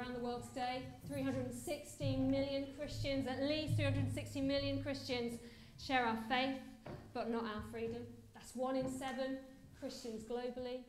around the world today. 360 million Christians, at least 360 million Christians, share our faith, but not our freedom. That's one in seven Christians globally.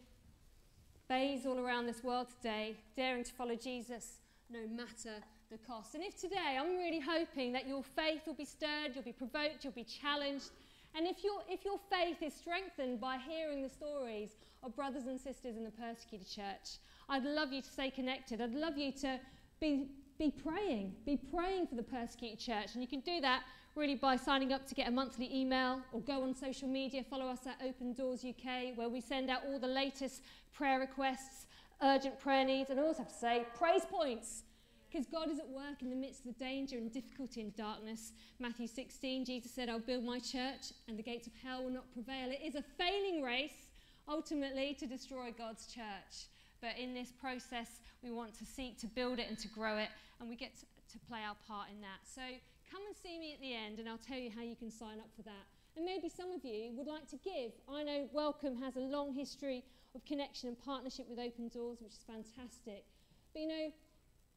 Bays all around this world today, daring to follow Jesus no matter the cost. And if today, I'm really hoping that your faith will be stirred, you'll be provoked, you'll be challenged. And if your, if your faith is strengthened by hearing the stories of brothers and sisters in the persecuted church, I'd love you to stay connected. I'd love you to be, be praying, be praying for the persecuted church. And you can do that really by signing up to get a monthly email or go on social media, follow us at Open Doors UK, where we send out all the latest prayer requests, urgent prayer needs, and I also have to say, praise points. Because God is at work in the midst of the danger and difficulty and darkness. Matthew 16, Jesus said, I'll build my church and the gates of hell will not prevail. It is a failing race, ultimately, to destroy God's church. But in this process, we want to seek to build it and to grow it, and we get to, to play our part in that. So come and see me at the end, and I'll tell you how you can sign up for that. And maybe some of you would like to give. I know Welcome has a long history of connection and partnership with Open Doors, which is fantastic. But you know,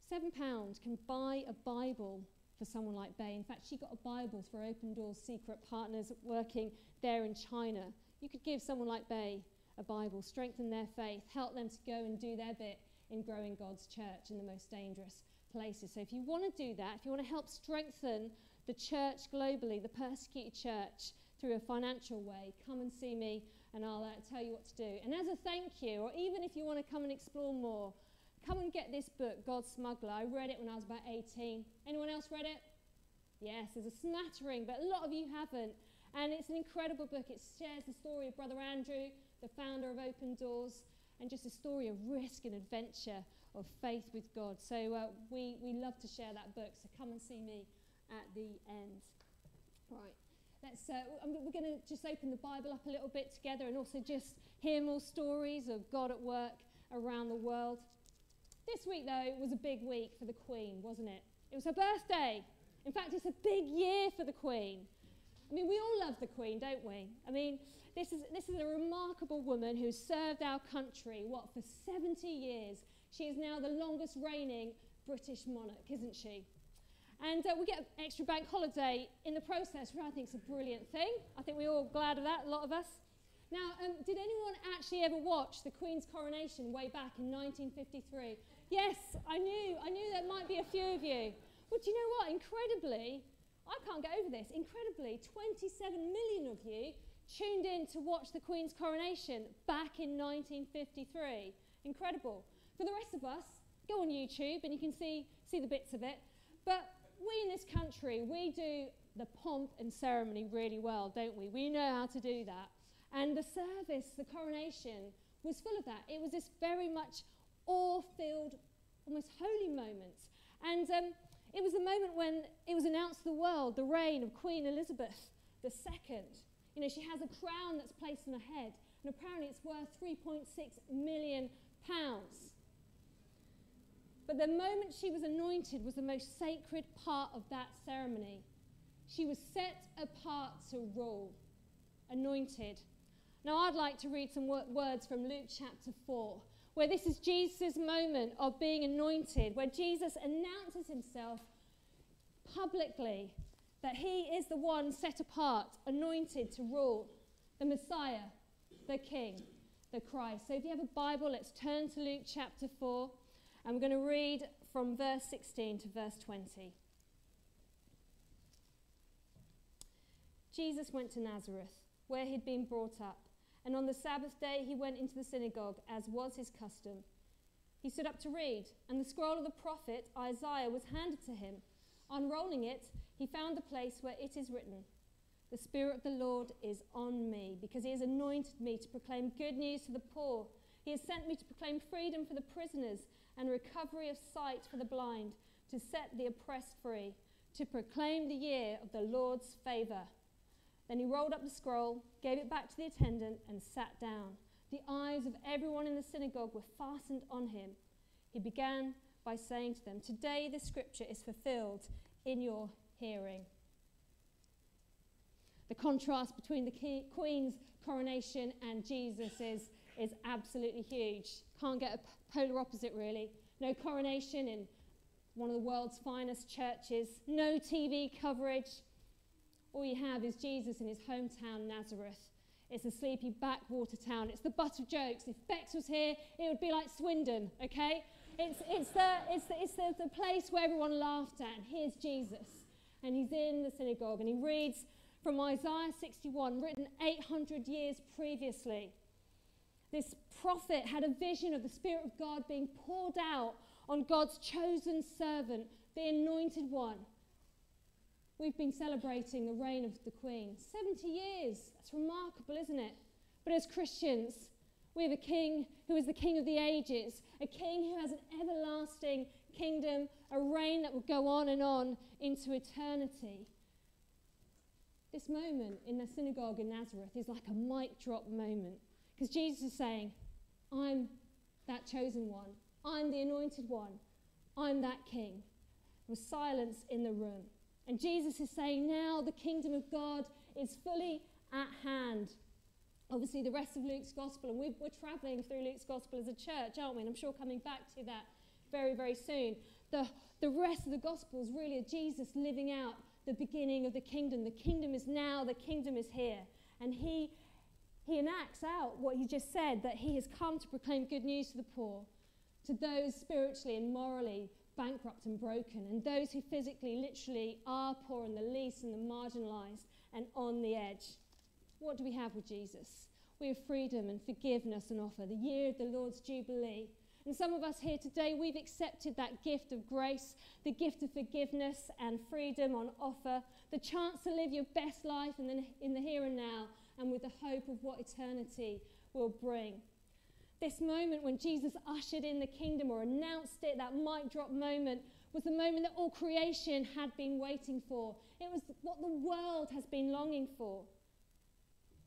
Seven pounds can buy a Bible for someone like Bay. In fact, she got a Bible for Open Doors secret partners working there in China. You could give someone like Bay a Bible, strengthen their faith, help them to go and do their bit in growing God's church in the most dangerous places. So if you want to do that, if you want to help strengthen the church globally, the persecuted church, through a financial way, come and see me and I'll uh, tell you what to do. And as a thank you, or even if you want to come and explore more, Come and get this book, God's Smuggler. I read it when I was about 18. Anyone else read it? Yes, there's a smattering, but a lot of you haven't. And it's an incredible book. It shares the story of Brother Andrew, the founder of Open Doors, and just a story of risk and adventure, of faith with God. So uh, we, we love to share that book. So come and see me at the end. Right. Let's, uh, we're going to just open the Bible up a little bit together and also just hear more stories of God at work around the world. This week, though, was a big week for the Queen, wasn't it? It was her birthday. In fact, it's a big year for the Queen. I mean, we all love the Queen, don't we? I mean, this is, this is a remarkable woman who's served our country, what, for 70 years. She is now the longest reigning British monarch, isn't she? And uh, we get an extra bank holiday in the process, which I think is a brilliant thing. I think we're all glad of that, a lot of us. Now, um, did anyone actually ever watch the Queen's coronation way back in 1953? Yes, I knew. I knew there might be a few of you. But do you know what? Incredibly, I can't get over this. Incredibly, 27 million of you tuned in to watch the Queen's coronation back in 1953. Incredible. For the rest of us, go on YouTube and you can see, see the bits of it. But we in this country, we do the pomp and ceremony really well, don't we? We know how to do that. And the service, the coronation, was full of that. It was this very much awe filled, almost holy moment. And um, it was the moment when it was announced to the world the reign of Queen Elizabeth II. You know, she has a crown that's placed on her head, and apparently it's worth 3.6 million pounds. But the moment she was anointed was the most sacred part of that ceremony. She was set apart to rule, anointed. Now, I'd like to read some words from Luke chapter 4, where this is Jesus' moment of being anointed, where Jesus announces himself publicly that he is the one set apart, anointed to rule, the Messiah, the King, the Christ. So if you have a Bible, let's turn to Luke chapter 4, and we're going to read from verse 16 to verse 20. Jesus went to Nazareth, where he'd been brought up. And on the Sabbath day he went into the synagogue, as was his custom. He stood up to read, and the scroll of the prophet Isaiah was handed to him. Unrolling it, he found the place where it is written The Spirit of the Lord is on me, because he has anointed me to proclaim good news to the poor. He has sent me to proclaim freedom for the prisoners and recovery of sight for the blind, to set the oppressed free, to proclaim the year of the Lord's favour. Then he rolled up the scroll, gave it back to the attendant, and sat down. The eyes of everyone in the synagogue were fastened on him. He began by saying to them, Today this scripture is fulfilled in your hearing. The contrast between the Queen's coronation and Jesus is, is absolutely huge. Can't get a polar opposite, really. no coronation in one of the world's finest churches, no TV coverage. All you have is Jesus in his hometown, Nazareth. It's a sleepy backwater town. It's the butt of jokes. If Bex was here, it would be like Swindon, okay? It's, it's, the, it's, the, it's the, the place where everyone laughed at. And here's Jesus. And he's in the synagogue and he reads from Isaiah 61, written 800 years previously. This prophet had a vision of the Spirit of God being poured out on God's chosen servant, the anointed one. We've been celebrating the reign of the Queen. 70 years. That's remarkable, isn't it? But as Christians, we have a king who is the king of the ages, a king who has an everlasting kingdom, a reign that will go on and on into eternity. This moment in the synagogue in Nazareth is like a mic drop moment because Jesus is saying, I'm that chosen one. I'm the anointed one. I'm that king. There was silence in the room. And Jesus is saying, now the kingdom of God is fully at hand. Obviously, the rest of Luke's gospel, and we're, traveling through Luke's gospel as a church, aren't we? And I'm sure coming back to that very, very soon. The, the rest of the gospel is really Jesus living out the beginning of the kingdom. The kingdom is now, the kingdom is here. And he, he enacts out what he just said that he has come to proclaim good news to the poor, to those spiritually and morally bankrupt and broken, and those who physically, literally are poor and the least and the marginalized and on the edge. What do we have with Jesus? We have freedom and forgiveness and offer, the year of the Lord's Jubilee. And some of us here today, we've accepted that gift of grace, the gift of forgiveness and freedom on offer, the chance to live your best life in the, in the here and now, and with the hope of what eternity will bring. This moment when Jesus ushered in the kingdom or announced it, that mic drop moment, was the moment that all creation had been waiting for. It was what the world has been longing for.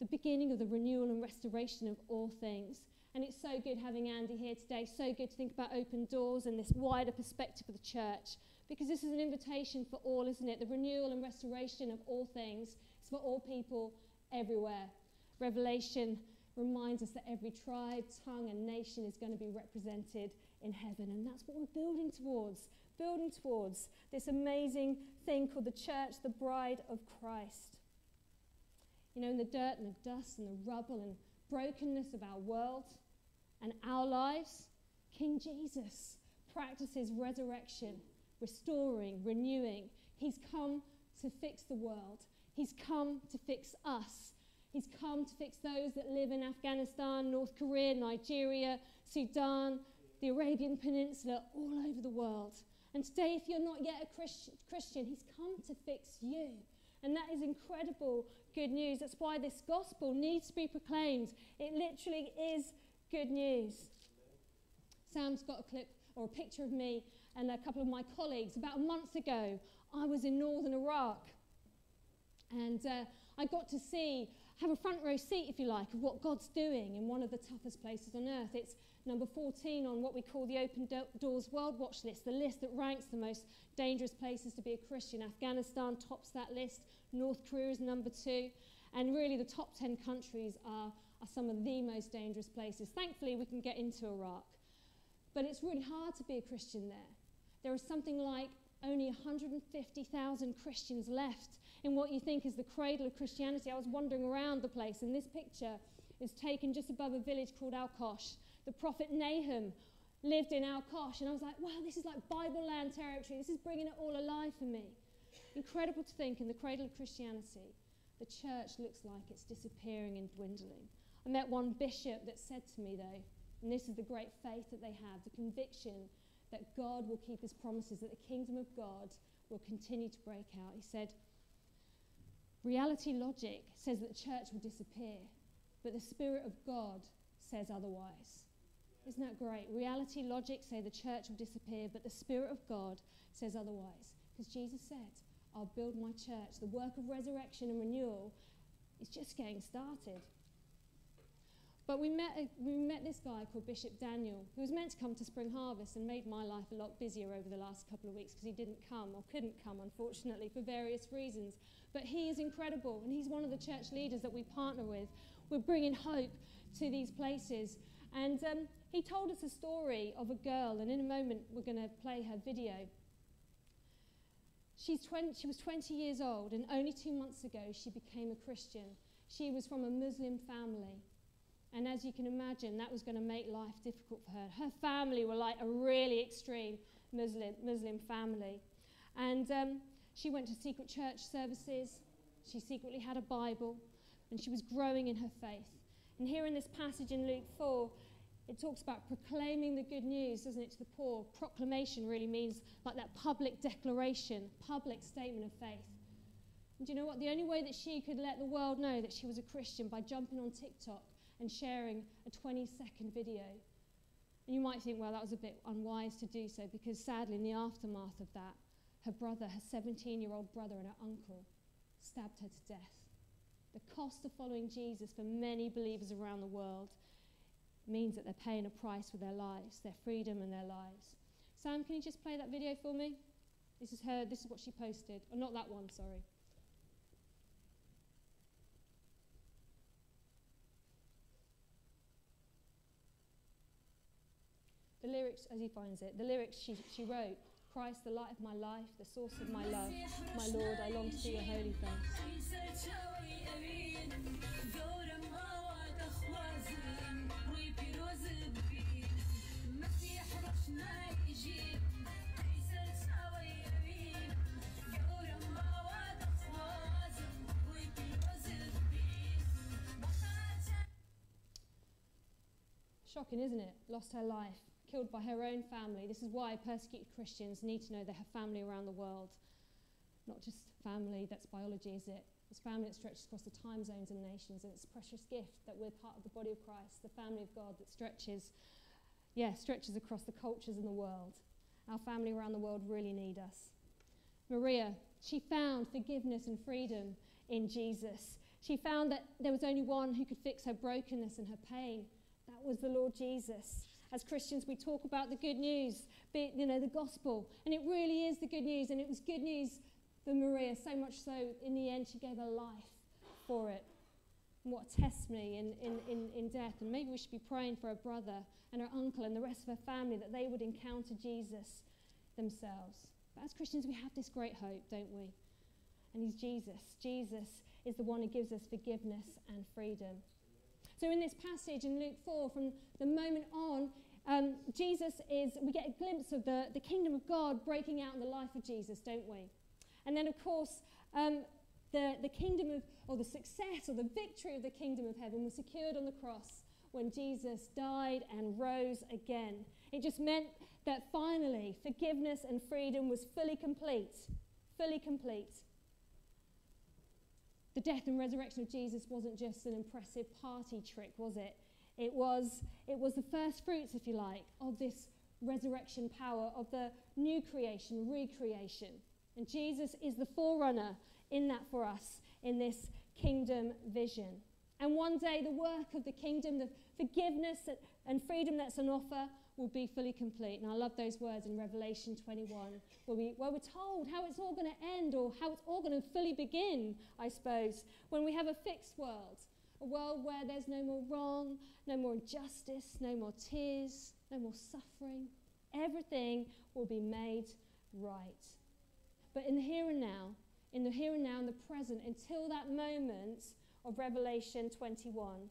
The beginning of the renewal and restoration of all things. And it's so good having Andy here today. So good to think about open doors and this wider perspective of the church. Because this is an invitation for all, isn't it? The renewal and restoration of all things. It's for all people everywhere. Revelation reminds us that every tribe, tongue, and nation is going to be represented in heaven. And that's what we're building towards. Building towards this amazing thing called the church, the bride of Christ. You know, in the dirt and the dust and the rubble and brokenness of our world, and our lives, King Jesus practices resurrection, restoring, renewing. He's come to fix the world, He's come to fix us. He's come to fix those that live in Afghanistan, North Korea, Nigeria, Sudan, the Arabian Peninsula, all over the world. And today, if you're not yet a Christian, He's come to fix you. And that is incredible good news. That's why this gospel needs to be proclaimed. It literally is good news. Sam's got a clip or a picture of me and a couple of my colleagues. About a month ago, I was in northern Iraq. And uh, I got to see, have a front row seat, if you like, of what God's doing in one of the toughest places on earth. It's number 14 on what we call the Open Do- Doors World Watch list, the list that ranks the most dangerous places to be a Christian. Afghanistan tops that list, North Korea is number two, and really the top 10 countries are are some of the most dangerous places. Thankfully, we can get into Iraq. But it's really hard to be a Christian there. There is something like only 150,000 Christians left in what you think is the cradle of Christianity. I was wandering around the place, and this picture is taken just above a village called Al-Qosh. The prophet Nahum lived in Al-Qosh, and I was like, wow, this is like Bible land territory. This is bringing it all alive for me. Incredible to think in the cradle of Christianity, the church looks like it's disappearing and dwindling. I met one bishop that said to me, though, and this is the great faith that they have, the conviction that God will keep his promises, that the kingdom of God will continue to break out. He said, Reality logic says that the church will disappear, but the Spirit of God says otherwise. Isn't that great? Reality logic say the church will disappear, but the Spirit of God says otherwise. Because Jesus said, I'll build my church. The work of resurrection and renewal is just getting started. But we met, a, we met this guy called Bishop Daniel, who was meant to come to Spring Harvest and made my life a lot busier over the last couple of weeks because he didn't come or couldn't come, unfortunately, for various reasons. But he is incredible, and he's one of the church leaders that we partner with. We're bringing hope to these places. And um, he told us a story of a girl, and in a moment we're going to play her video. She's 20, she was 20 years old, and only two months ago she became a Christian. She was from a Muslim family. And as you can imagine, that was going to make life difficult for her. Her family were like a really extreme Muslim, Muslim family. And um, she went to secret church services. She secretly had a Bible. And she was growing in her faith. And here in this passage in Luke 4, it talks about proclaiming the good news, doesn't it, to the poor. Proclamation really means like that public declaration, public statement of faith. And do you know what? The only way that she could let the world know that she was a Christian by jumping on TikTok and sharing a 20 second video. And you might think, well, that was a bit unwise to do so because sadly, in the aftermath of that, her brother, her 17 year old brother, and her uncle stabbed her to death. The cost of following Jesus for many believers around the world means that they're paying a price for their lives, their freedom and their lives. Sam, can you just play that video for me? This is her, this is what she posted. Or oh, not that one, sorry. The lyrics, as he finds it, the lyrics she, she wrote Christ, the light of my life, the source of my love, my Lord, I long to see your holy face. Shocking, isn't it? Lost her life, killed by her own family. This is why persecuted Christians need to know they have family around the world. Not just family, that's biology, is it? It's family that stretches across the time zones and nations, and it's a precious gift that we're part of the body of Christ, the family of God that stretches, yeah, stretches across the cultures in the world. Our family around the world really need us. Maria, she found forgiveness and freedom in Jesus. She found that there was only one who could fix her brokenness and her pain. That was the Lord Jesus. As Christians, we talk about the good news, you know, the gospel, and it really is the good news, and it was good news for Maria, so much so, in the end, she gave her life for it. And what a testimony in, in, in, in death. And maybe we should be praying for her brother and her uncle and the rest of her family that they would encounter Jesus themselves. But as Christians, we have this great hope, don't we? And he's Jesus. Jesus is the one who gives us forgiveness and freedom. So, in this passage in Luke 4, from the moment on, um, Jesus is, we get a glimpse of the, the kingdom of God breaking out in the life of Jesus, don't we? And then, of course, um, the, the kingdom of, or the success or the victory of the kingdom of heaven was secured on the cross when Jesus died and rose again. It just meant that finally forgiveness and freedom was fully complete. Fully complete. The death and resurrection of Jesus wasn't just an impressive party trick, was it? It was, it was the first fruits, if you like, of this resurrection power, of the new creation, recreation. And Jesus is the forerunner in that for us in this kingdom vision. And one day, the work of the kingdom, the forgiveness and freedom that's on offer, will be fully complete. And I love those words in Revelation 21, where, we, where we're told how it's all going to end or how it's all going to fully begin, I suppose, when we have a fixed world. A world where there's no more wrong, no more injustice, no more tears, no more suffering. Everything will be made right. But in the here and now, in the here and now, in the present, until that moment of Revelation 21,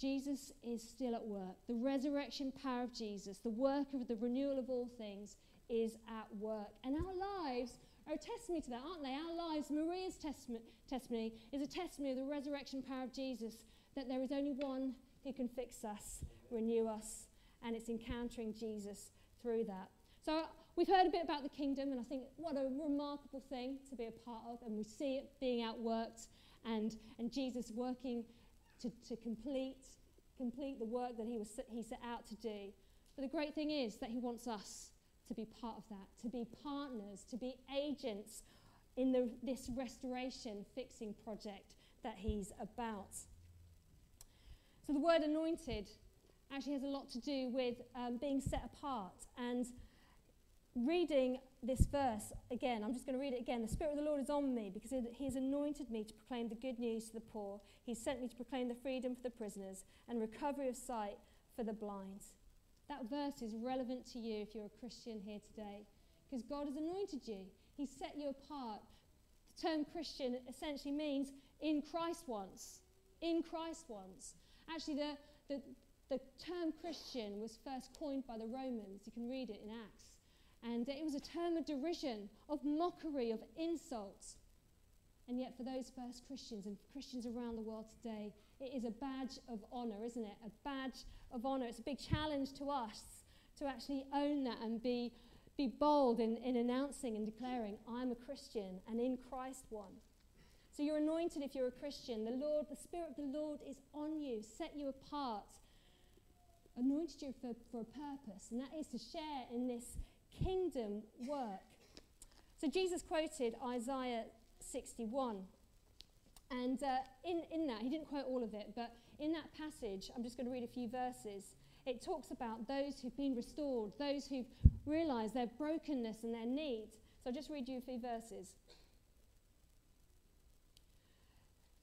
Jesus is still at work. The resurrection power of Jesus, the work of the renewal of all things, is at work. And our lives are a testimony to that, aren't they? Our lives, Maria's testimony, is a testimony of the resurrection power of Jesus, that there is only one who can fix us, renew us, and it's encountering Jesus through that. So we've heard a bit about the kingdom, and I think what a remarkable thing to be a part of, and we see it being outworked, and, and Jesus working to, to complete, complete the work that he, was, he set out to do. But the great thing is that he wants us to be part of that, to be partners, to be agents in the, this restoration fixing project that he's about. So the word anointed actually has a lot to do with um, being set apart. And reading this verse again, I'm just going to read it again. The Spirit of the Lord is on me because He has anointed me to proclaim the good news to the poor. He sent me to proclaim the freedom for the prisoners and recovery of sight for the blind. That verse is relevant to you if you're a Christian here today because God has anointed you. He's set you apart. The term Christian essentially means in Christ once. In Christ once. Actually, the, the, the term Christian was first coined by the Romans. You can read it in Acts. And it was a term of derision, of mockery, of insult. And yet, for those first Christians and Christians around the world today, it is a badge of honour, isn't it? A badge of honour. It's a big challenge to us to actually own that and be, be bold in, in announcing and declaring, I'm a Christian and in Christ one. So you're anointed if you're a Christian. The Lord, the Spirit of the Lord is on you, set you apart, anointed you for, for a purpose, and that is to share in this kingdom work. So Jesus quoted Isaiah 61. And uh, in, in that, he didn't quote all of it, but in that passage, I'm just going to read a few verses. It talks about those who've been restored, those who've realized their brokenness and their need. So I'll just read you a few verses.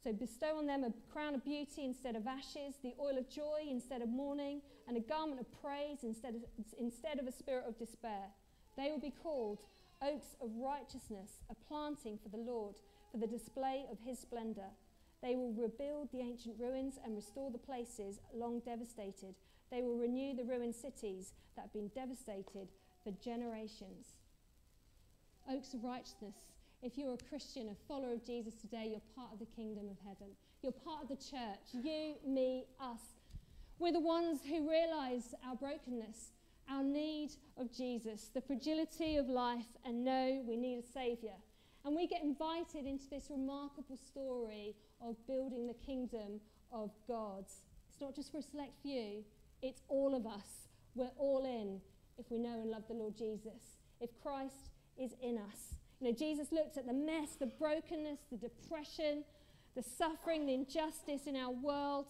So bestow on them a crown of beauty instead of ashes, the oil of joy instead of mourning, and a garment of praise instead of, instead of a spirit of despair. They will be called oaks of righteousness, a planting for the Lord, for the display of his splendor. They will rebuild the ancient ruins and restore the places long devastated. They will renew the ruined cities that have been devastated for generations. Oaks of righteousness. If you're a Christian, a follower of Jesus today, you're part of the kingdom of heaven. You're part of the church. You, me, us. We're the ones who realize our brokenness our need of Jesus, the fragility of life, and know we need a Saviour. And we get invited into this remarkable story of building the kingdom of God. It's not just for a select few, it's all of us. We're all in if we know and love the Lord Jesus, if Christ is in us. You know, Jesus looked at the mess, the brokenness, the depression, the suffering, the injustice in our world.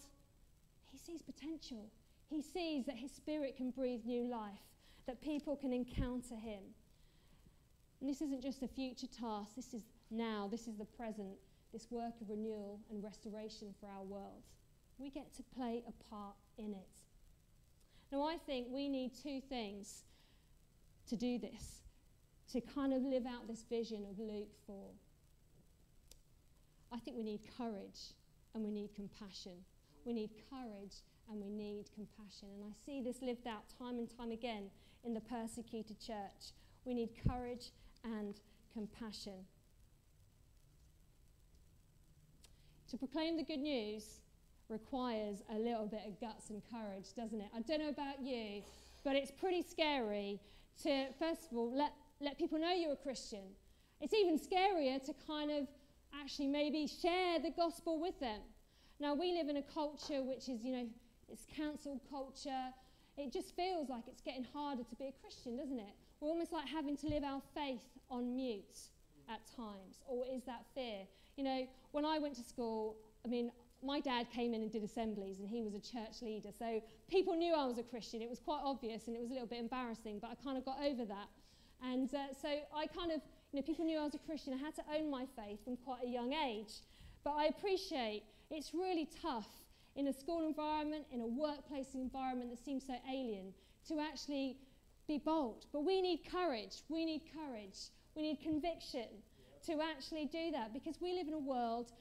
He sees potential. He sees that his spirit can breathe new life, that people can encounter him. And this isn't just a future task, this is now, this is the present, this work of renewal and restoration for our world. We get to play a part in it. Now, I think we need two things to do this, to kind of live out this vision of Luke 4. I think we need courage and we need compassion. We need courage and we need compassion. And I see this lived out time and time again in the persecuted church. We need courage and compassion. To proclaim the good news requires a little bit of guts and courage, doesn't it? I don't know about you, but it's pretty scary to, first of all, let, let people know you're a Christian. It's even scarier to kind of actually maybe share the gospel with them. Now, we live in a culture which is, you know, it's cancel culture. It just feels like it's getting harder to be a Christian, doesn't it? We're almost like having to live our faith on mute at times. Or is that fear? You know, when I went to school, I mean, my dad came in and did assemblies and he was a church leader. So people knew I was a Christian. It was quite obvious and it was a little bit embarrassing, but I kind of got over that. And uh, so I kind of, you know, people knew I was a Christian. I had to own my faith from quite a young age. But I appreciate it's really tough in a school environment, in a workplace environment that seems so alien, to actually be bold. But we need courage. We need courage. We need conviction to actually do that because we live in a world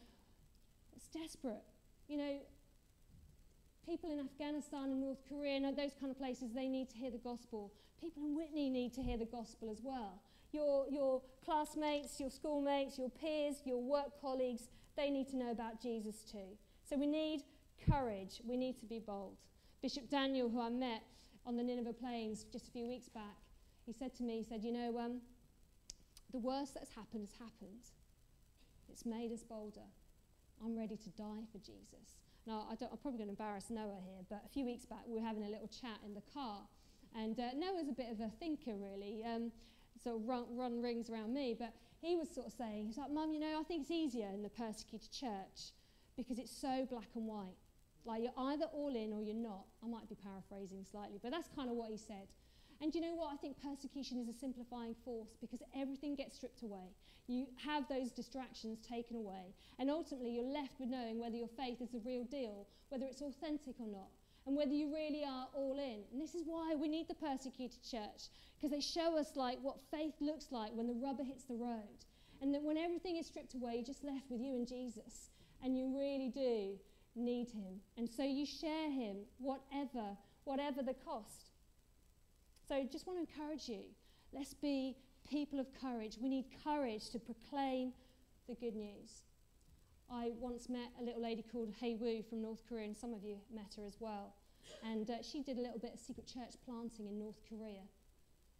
that's desperate. You know, people in Afghanistan and North Korea and those kind of places, they need to hear the gospel. People in Witney need to hear the gospel as well. Your, your classmates, your schoolmates, your peers, your work colleagues, they need to know about Jesus too. So we need courage. We need to be bold. Bishop Daniel, who I met on the Nineveh Plains just a few weeks back, he said to me, he said, You know, um, the worst that's happened has happened. It's made us bolder. I'm ready to die for Jesus. Now, I am probably going to embarrass Noah here, but a few weeks back we were having a little chat in the car. And uh, Noah's a bit of a thinker, really, um, sort of run, run rings around me. But he was sort of saying, he's like, Mum, you know, I think it's easier in the persecuted church because it's so black and white. Like you're either all in or you're not. I might be paraphrasing slightly, but that's kind of what he said. And you know what? I think persecution is a simplifying force because everything gets stripped away. You have those distractions taken away. And ultimately, you're left with knowing whether your faith is the real deal, whether it's authentic or not. and whether you really are all in. And this is why we need the persecuted church, because they show us like what faith looks like when the rubber hits the road. And that when everything is stripped away, you're just left with you and Jesus. And you really do need him. And so you share him, whatever, whatever the cost. So just want to encourage you. Let's be people of courage. We need courage to proclaim the good news. I once met a little lady called Hea Woo from North Korea, and some of you met her as well. And uh, she did a little bit of secret church planting in North Korea,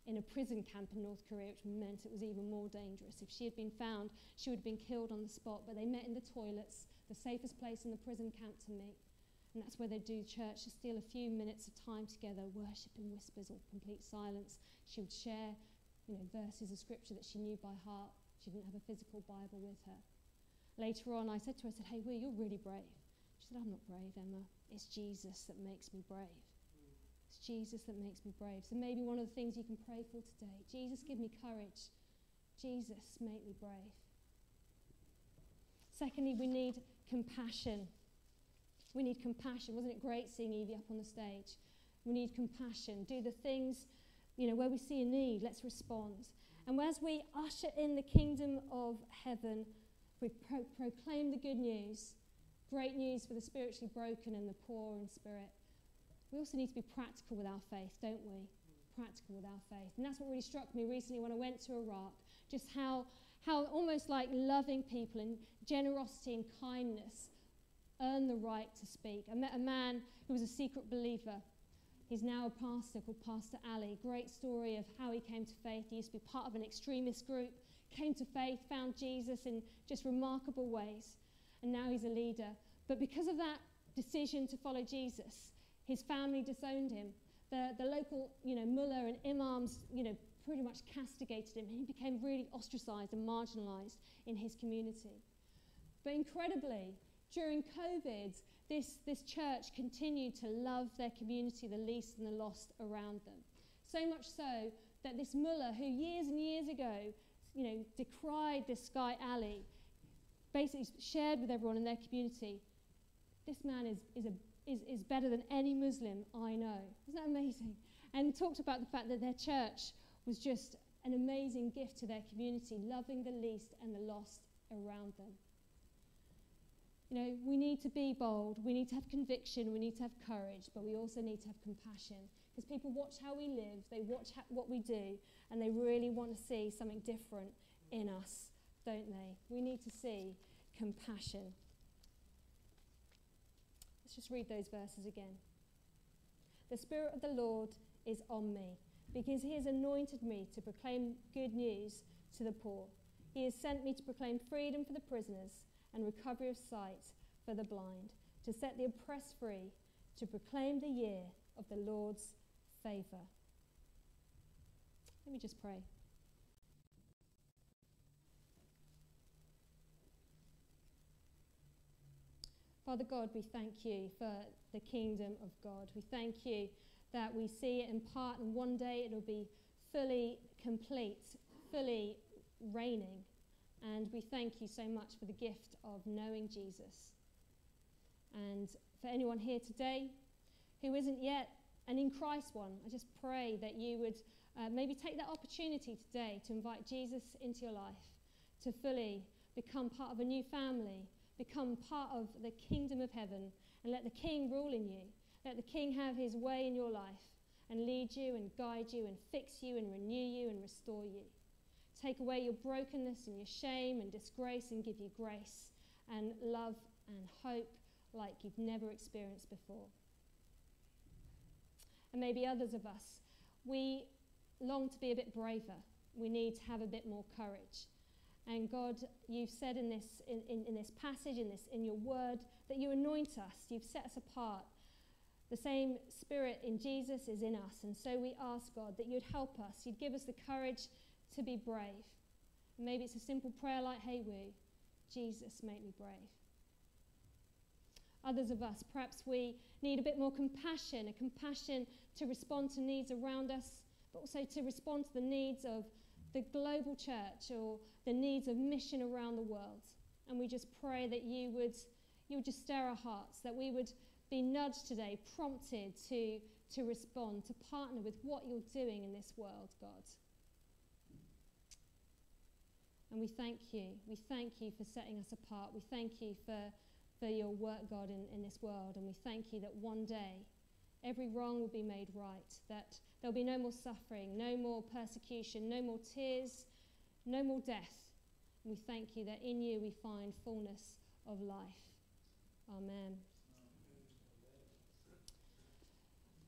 in a prison camp in North Korea, which meant it was even more dangerous. If she had been found, she would have been killed on the spot. But they met in the toilets, the safest place in the prison camp to meet. And that's where they'd do church, to steal a few minutes of time together, worship in whispers or complete silence. She would share, you know, verses of scripture that she knew by heart. She didn't have a physical Bible with her. Later on, I said to her, I said, Hea Woo, you're really brave. She said, I'm not brave, Emma. It's Jesus that makes me brave. It's Jesus that makes me brave. So maybe one of the things you can pray for today Jesus, give me courage. Jesus, make me brave. Secondly, we need compassion. We need compassion. Wasn't it great seeing Evie up on the stage? We need compassion. Do the things, you know, where we see a need, let's respond. And as we usher in the kingdom of heaven, we pro- proclaim the good news, great news for the spiritually broken and the poor in spirit. We also need to be practical with our faith, don't we? Practical with our faith. And that's what really struck me recently when I went to Iraq, just how, how almost like loving people and generosity and kindness earn the right to speak. I met a man who was a secret believer. He's now a pastor called Pastor Ali. Great story of how he came to faith. He used to be part of an extremist group came to faith, found Jesus in just remarkable ways, and now he's a leader. But because of that decision to follow Jesus, his family disowned him. The, the local, you know, mullah and imams, you know, pretty much castigated him. He became really ostracized and marginalized in his community. But incredibly, during COVID, this, this church continued to love their community, the least and the lost around them. So much so that this mullah, who years and years ago you know, decried this guy Ali, basically shared with everyone in their community, this man is, is, a, is, is better than any Muslim I know. Isn't that amazing? And talked about the fact that their church was just an amazing gift to their community, loving the least and the lost around them. You know, we need to be bold, we need to have conviction, we need to have courage, but we also need to have compassion because people watch how we live, they watch ha- what we do, and they really want to see something different in us, don't they? We need to see compassion. Let's just read those verses again. The Spirit of the Lord is on me because he has anointed me to proclaim good news to the poor. He has sent me to proclaim freedom for the prisoners and recovery of sight for the blind, to set the oppressed free, to proclaim the year of the Lord's favour. Let me just pray. Father God, we thank you for the kingdom of God. We thank you that we see it in part, and one day it'll be fully complete, fully reigning. And we thank you so much for the gift of knowing Jesus. And for anyone here today who isn't yet an in Christ one, I just pray that you would uh, maybe take that opportunity today to invite Jesus into your life, to fully become part of a new family, become part of the kingdom of heaven, and let the King rule in you. Let the King have his way in your life and lead you and guide you and fix you and renew you and restore you. Take away your brokenness and your shame and disgrace and give you grace and love and hope like you've never experienced before and maybe others of us, we long to be a bit braver. We need to have a bit more courage. And God, you've said in this, in, in, in, this passage, in, this, in your word, that you anoint us, you've set us apart. The same Spirit in Jesus is in us. And so we ask, God, that you'd help us, you'd give us the courage to be brave. Maybe it's a simple prayer like, Hea Woo, Jesus, make me brave. Others of us, perhaps we need a bit more compassion, a compassion to respond to needs around us, but also to respond to the needs of the global church or the needs of mission around the world. And we just pray that you would, you would just stir our hearts, that we would be nudged today, prompted to, to respond, to partner with what you're doing in this world, God. And we thank you. We thank you for setting us apart. We thank you for, for your work, God, in, in this world. And we thank you that one day every wrong will be made right, that there'll be no more suffering, no more persecution, no more tears, no more death. And we thank you that in you we find fullness of life. Amen.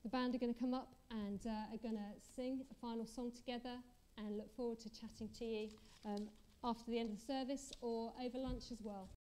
The band are going to come up and uh, are going to sing a final song together and look forward to chatting to you um, after the end of the service or over lunch as well.